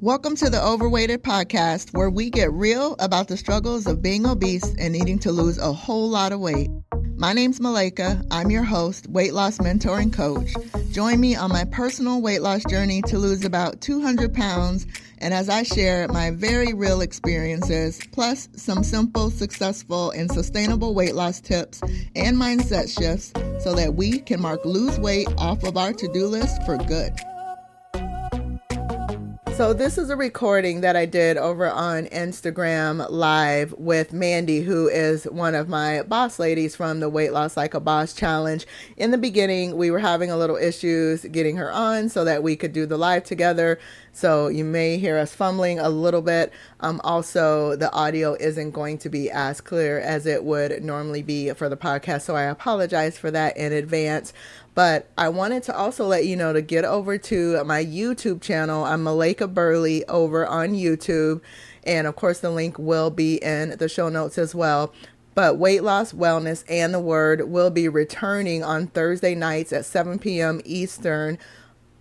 Welcome to the Overweighted Podcast, where we get real about the struggles of being obese and needing to lose a whole lot of weight. My name's Malaika. I'm your host, weight loss mentor and coach. Join me on my personal weight loss journey to lose about 200 pounds, and as I share my very real experiences, plus some simple, successful, and sustainable weight loss tips and mindset shifts so that we can mark lose weight off of our to do list for good. So, this is a recording that I did over on Instagram Live with Mandy, who is one of my boss ladies from the Weight Loss Like a Boss Challenge. In the beginning, we were having a little issues getting her on so that we could do the live together. So, you may hear us fumbling a little bit. Um, also, the audio isn't going to be as clear as it would normally be for the podcast. So, I apologize for that in advance. But I wanted to also let you know to get over to my YouTube channel. I'm Malaika Burley over on YouTube. And of course, the link will be in the show notes as well. But Weight Loss, Wellness, and the Word will be returning on Thursday nights at 7 p.m. Eastern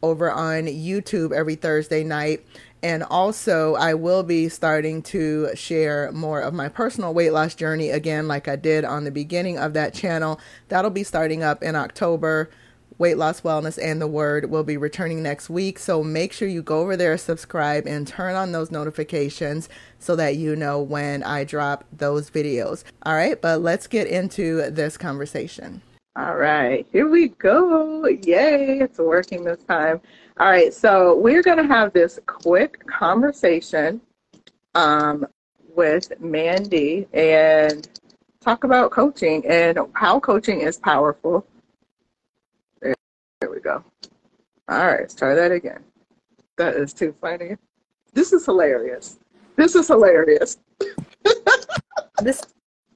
over on YouTube every Thursday night. And also, I will be starting to share more of my personal weight loss journey again, like I did on the beginning of that channel. That'll be starting up in October. Weight Loss Wellness and the Word will be returning next week. So make sure you go over there, subscribe, and turn on those notifications so that you know when I drop those videos. All right, but let's get into this conversation. All right, here we go. Yay, it's working this time. All right, so we're going to have this quick conversation um, with Mandy and talk about coaching and how coaching is powerful there we go. All right, let's try that again. That is too funny. This is hilarious. This is hilarious. this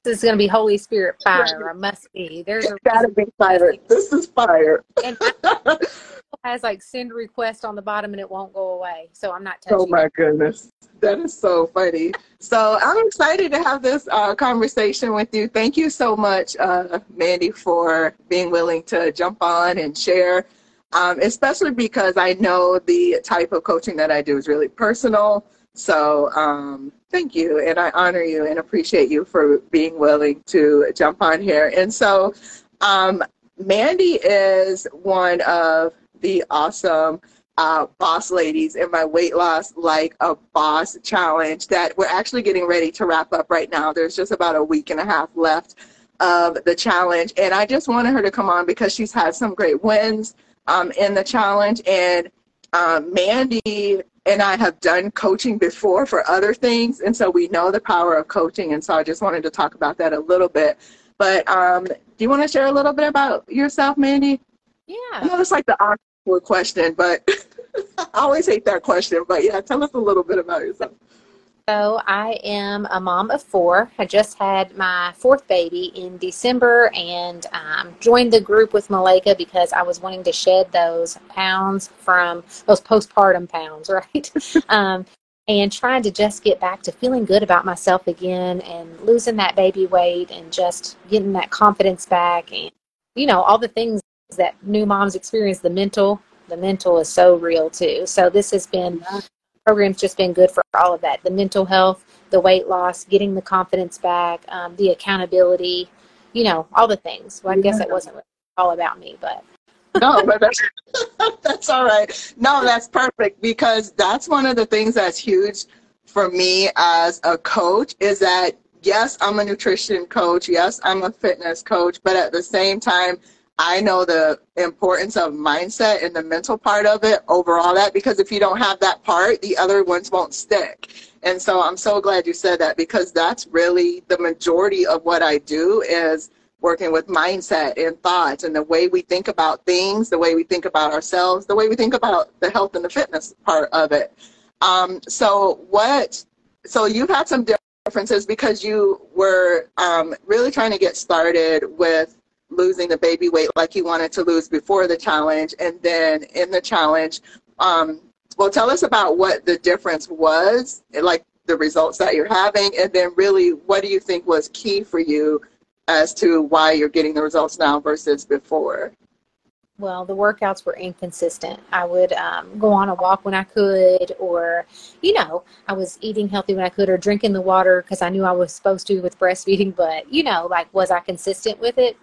is going to be Holy Spirit fire. I must be. There's a gotta be fire. This is fire. and has like send request on the bottom and it won't go away. So I'm not touching. Oh my it. goodness. That is so funny. So I'm excited to have this uh, conversation with you. Thank you so much, uh, Mandy, for being willing to jump on and share, um, especially because I know the type of coaching that I do is really personal. So um, thank you, and I honor you and appreciate you for being willing to jump on here. And so um, Mandy is one of the awesome uh, boss ladies in my weight loss like a boss challenge that we're actually getting ready to wrap up right now. There's just about a week and a half left of the challenge. And I just wanted her to come on because she's had some great wins um, in the challenge. And um, Mandy and I have done coaching before for other things. And so we know the power of coaching. And so I just wanted to talk about that a little bit. But um, do you want to share a little bit about yourself, Mandy? Yeah. I know it's like the awkward question, but I always hate that question. But yeah, tell us a little bit about yourself. So I am a mom of four. I just had my fourth baby in December and um, joined the group with Malaika because I was wanting to shed those pounds from those postpartum pounds, right? um, and trying to just get back to feeling good about myself again and losing that baby weight and just getting that confidence back and you know all the things that new moms experience the mental the mental is so real too so this has been program's just been good for all of that. The mental health the weight loss getting the confidence back um, the accountability you know all the things. Well i guess it wasn't really all about me but no but that's, that's all right. No that's perfect because that's one of the things that's huge for me as a coach is that yes i'm a nutrition coach yes i'm a fitness coach but at the same time I know the importance of mindset and the mental part of it over all that because if you don't have that part, the other ones won't stick. And so I'm so glad you said that because that's really the majority of what I do is working with mindset and thoughts and the way we think about things, the way we think about ourselves, the way we think about the health and the fitness part of it. Um, so what? So you've had some differences because you were um, really trying to get started with losing the baby weight like he wanted to lose before the challenge and then in the challenge um, well tell us about what the difference was like the results that you're having and then really what do you think was key for you as to why you're getting the results now versus before well, the workouts were inconsistent. I would um, go on a walk when I could, or, you know, I was eating healthy when I could, or drinking the water because I knew I was supposed to with breastfeeding. But, you know, like, was I consistent with it?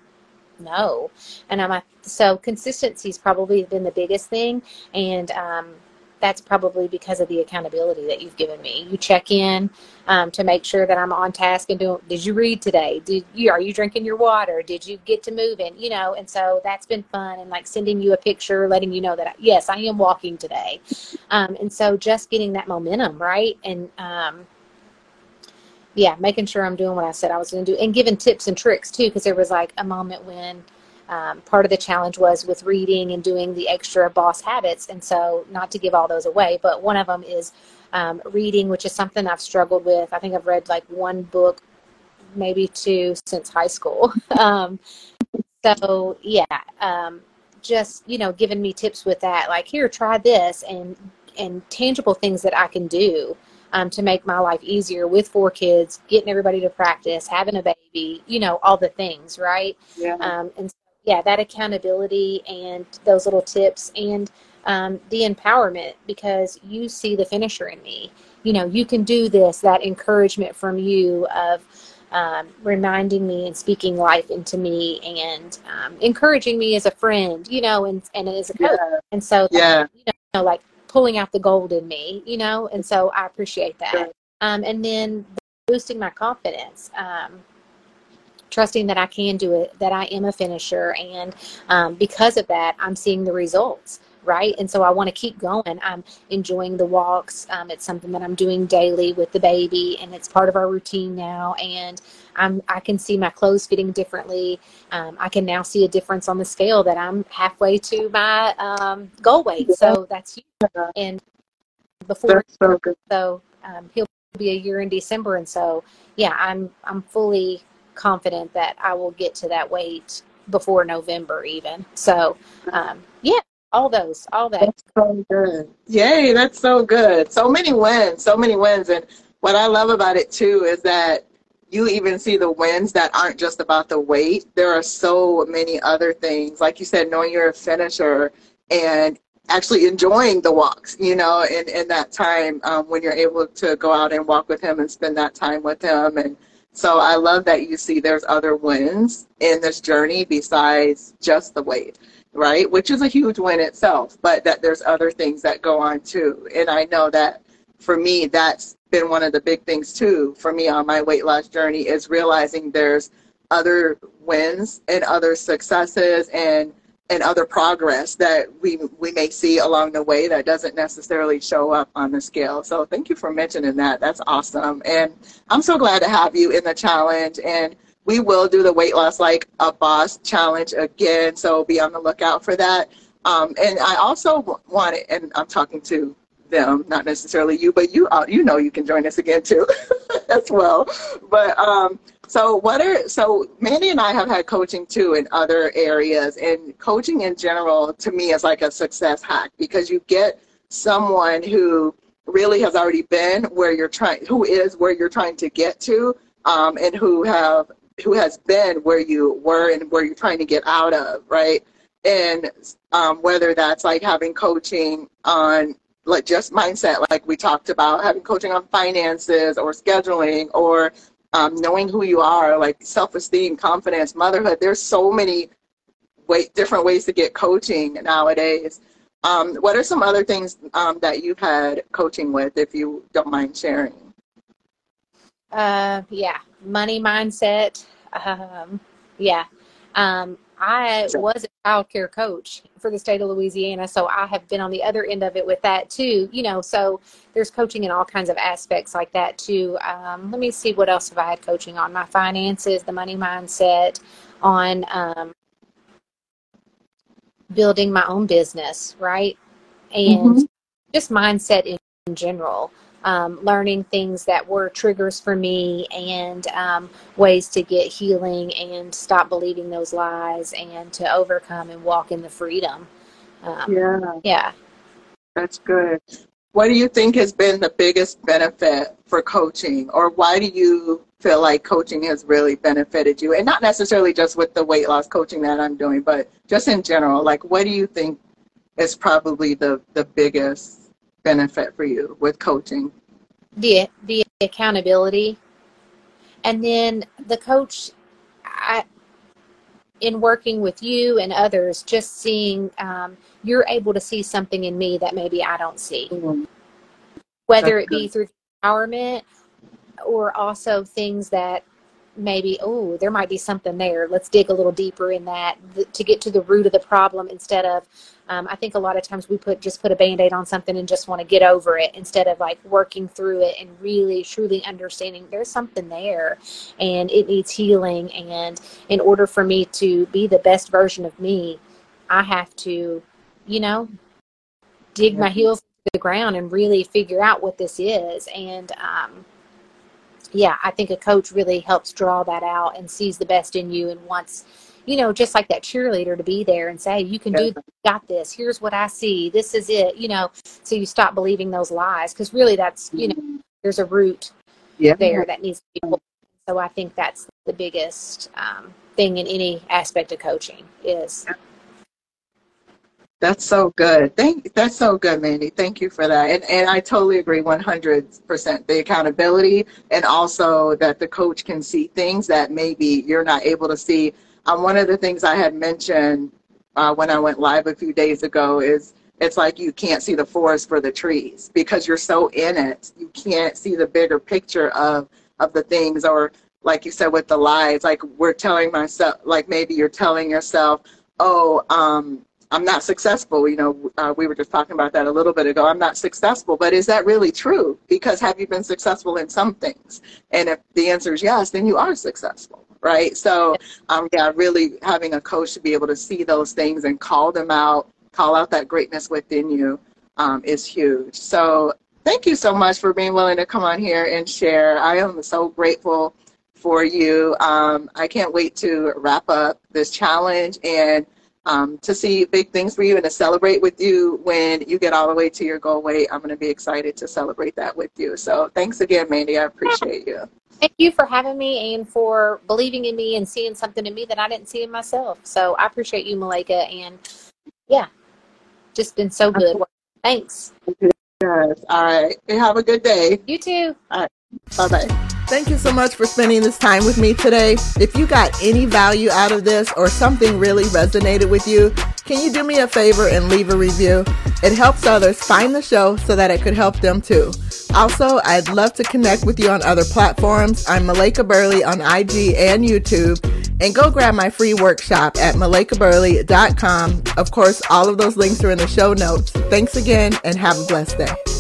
No. And I'm so consistency's probably been the biggest thing. And, um, that's probably because of the accountability that you've given me. You check in um, to make sure that I'm on task and doing. Did you read today? Did you are you drinking your water? Did you get to moving? You know, and so that's been fun and like sending you a picture, letting you know that I, yes, I am walking today. Um, and so just getting that momentum right and um, yeah, making sure I'm doing what I said I was going to do and giving tips and tricks too because there was like a moment when um, part of the challenge was with reading and doing the extra boss habits. And so, not to give all those away, but one of them is um, reading, which is something I've struggled with. I think I've read like one book, maybe two since high school. um, so, yeah, um, just, you know, giving me tips with that, like, here, try this, and, and tangible things that I can do. Um, to make my life easier with four kids, getting everybody to practice, having a baby, you know, all the things, right? Yeah. Um, and yeah, that accountability and those little tips and um, the empowerment because you see the finisher in me. You know, you can do this, that encouragement from you of um, reminding me and speaking life into me and um, encouraging me as a friend, you know, and, and as a coach. Yeah. And so, that, yeah. you know, like pulling out the gold in me, you know, and so I appreciate that. Sure. Um, and then boosting my confidence. Um, trusting that I can do it, that I am a finisher. And um, because of that, I'm seeing the results. Right. And so I want to keep going. I'm enjoying the walks. Um, it's something that I'm doing daily with the baby, and it's part of our routine now. And I'm, I can see my clothes fitting differently. Um, I can now see a difference on the scale that I'm halfway to my um, goal weight. So that's huge. And before, so, so um, he'll be a year in December. And so, yeah, I'm, I'm fully confident that I will get to that weight before November even. So, um, yeah, all those, all that. That's so good. Yay, that's so good. So many wins, so many wins. And what I love about it too is that you even see the wins that aren't just about the weight. There are so many other things. Like you said, knowing you're a finisher and actually enjoying the walks, you know, in, in that time um, when you're able to go out and walk with him and spend that time with him and so I love that you see there's other wins in this journey besides just the weight, right? Which is a huge win itself, but that there's other things that go on too. And I know that for me, that's been one of the big things too for me on my weight loss journey is realizing there's other wins and other successes and and other progress that we we may see along the way that doesn't necessarily show up on the scale. So thank you for mentioning that. That's awesome. And I'm so glad to have you in the challenge and we will do the weight loss like a boss challenge again. So be on the lookout for that. Um, and I also wanted, and I'm talking to them, not necessarily you, but you uh, you know you can join us again too, as well. But um, so what are so Mandy and I have had coaching too in other areas, and coaching in general to me is like a success hack because you get someone who really has already been where you're trying, who is where you're trying to get to, um, and who have who has been where you were and where you're trying to get out of, right? And um, whether that's like having coaching on like just mindset, like we talked about, having coaching on finances or scheduling or um, knowing who you are, like self-esteem, confidence, motherhood. There's so many way, different ways to get coaching nowadays. Um, what are some other things um, that you've had coaching with, if you don't mind sharing? Uh, yeah, money mindset. Um, yeah, um, I was a child care coach for the state of Louisiana, so I have been on the other end of it with that too. You know, so there's coaching in all kinds of aspects like that too. Um, let me see what else have I had coaching on my finances, the money mindset, on um, building my own business, right, and mm-hmm. just mindset in, in general um, learning things that were triggers for me and um, ways to get healing and stop believing those lies and to overcome and walk in the freedom. Um, yeah. Yeah. That's good. what do you think has been the biggest benefit for coaching, or why do you feel like coaching has really benefited you? And not necessarily just with the weight loss coaching that I'm doing, but just in general. Like, what do you think is probably the, the biggest benefit for you with coaching? The, the accountability. And then the coach, I, in working with you and others, just seeing um, you're able to see something in me that maybe I don't see. Mm-hmm. Whether That's it be good. through empowerment or also things that maybe oh there might be something there. Let's dig a little deeper in that to get to the root of the problem instead of um, i think a lot of times we put just put a band-aid on something and just want to get over it instead of like working through it and really truly understanding there's something there and it needs healing. And in order for me to be the best version of me i have to you know dig my heels to the ground and really figure out what this is. And um, yeah, I think a coach really helps draw that out and sees the best in you and wants, you know, just like that cheerleader to be there and say, you can do, got this. Here's what I see. This is it. You know, so you stop believing those lies because really that's, you know, mm-hmm. there's a root yeah. there that needs to be. Pulled. So I think that's the biggest um, thing in any aspect of coaching is that's so good. Thank that's so good, Mandy. Thank you for that. And and I totally agree 100% the accountability and also that the coach can see things that maybe you're not able to see. Um, one of the things I had mentioned uh, when I went live a few days ago is it's like you can't see the forest for the trees because you're so in it. You can't see the bigger picture of of the things or like you said with the lies like we're telling myself like maybe you're telling yourself oh um I'm not successful. You know, uh, we were just talking about that a little bit ago. I'm not successful, but is that really true? Because have you been successful in some things? And if the answer is yes, then you are successful, right? So, um, yeah, really having a coach to be able to see those things and call them out, call out that greatness within you um, is huge. So, thank you so much for being willing to come on here and share. I am so grateful for you. Um, I can't wait to wrap up this challenge and um, to see big things for you and to celebrate with you when you get all the way to your goal weight. I'm going to be excited to celebrate that with you. So thanks again, Mandy. I appreciate you. Thank you for having me and for believing in me and seeing something in me that I didn't see in myself. So I appreciate you, Malaika. And yeah, just been so good. Thanks. Yes. All right. Have a good day. You too. All right. Bye bye. Thank you so much for spending this time with me today. If you got any value out of this or something really resonated with you, can you do me a favor and leave a review? It helps others find the show so that it could help them too. Also, I'd love to connect with you on other platforms. I'm Malaika Burley on IG and YouTube. And go grab my free workshop at malaikaburley.com. Of course, all of those links are in the show notes. Thanks again and have a blessed day.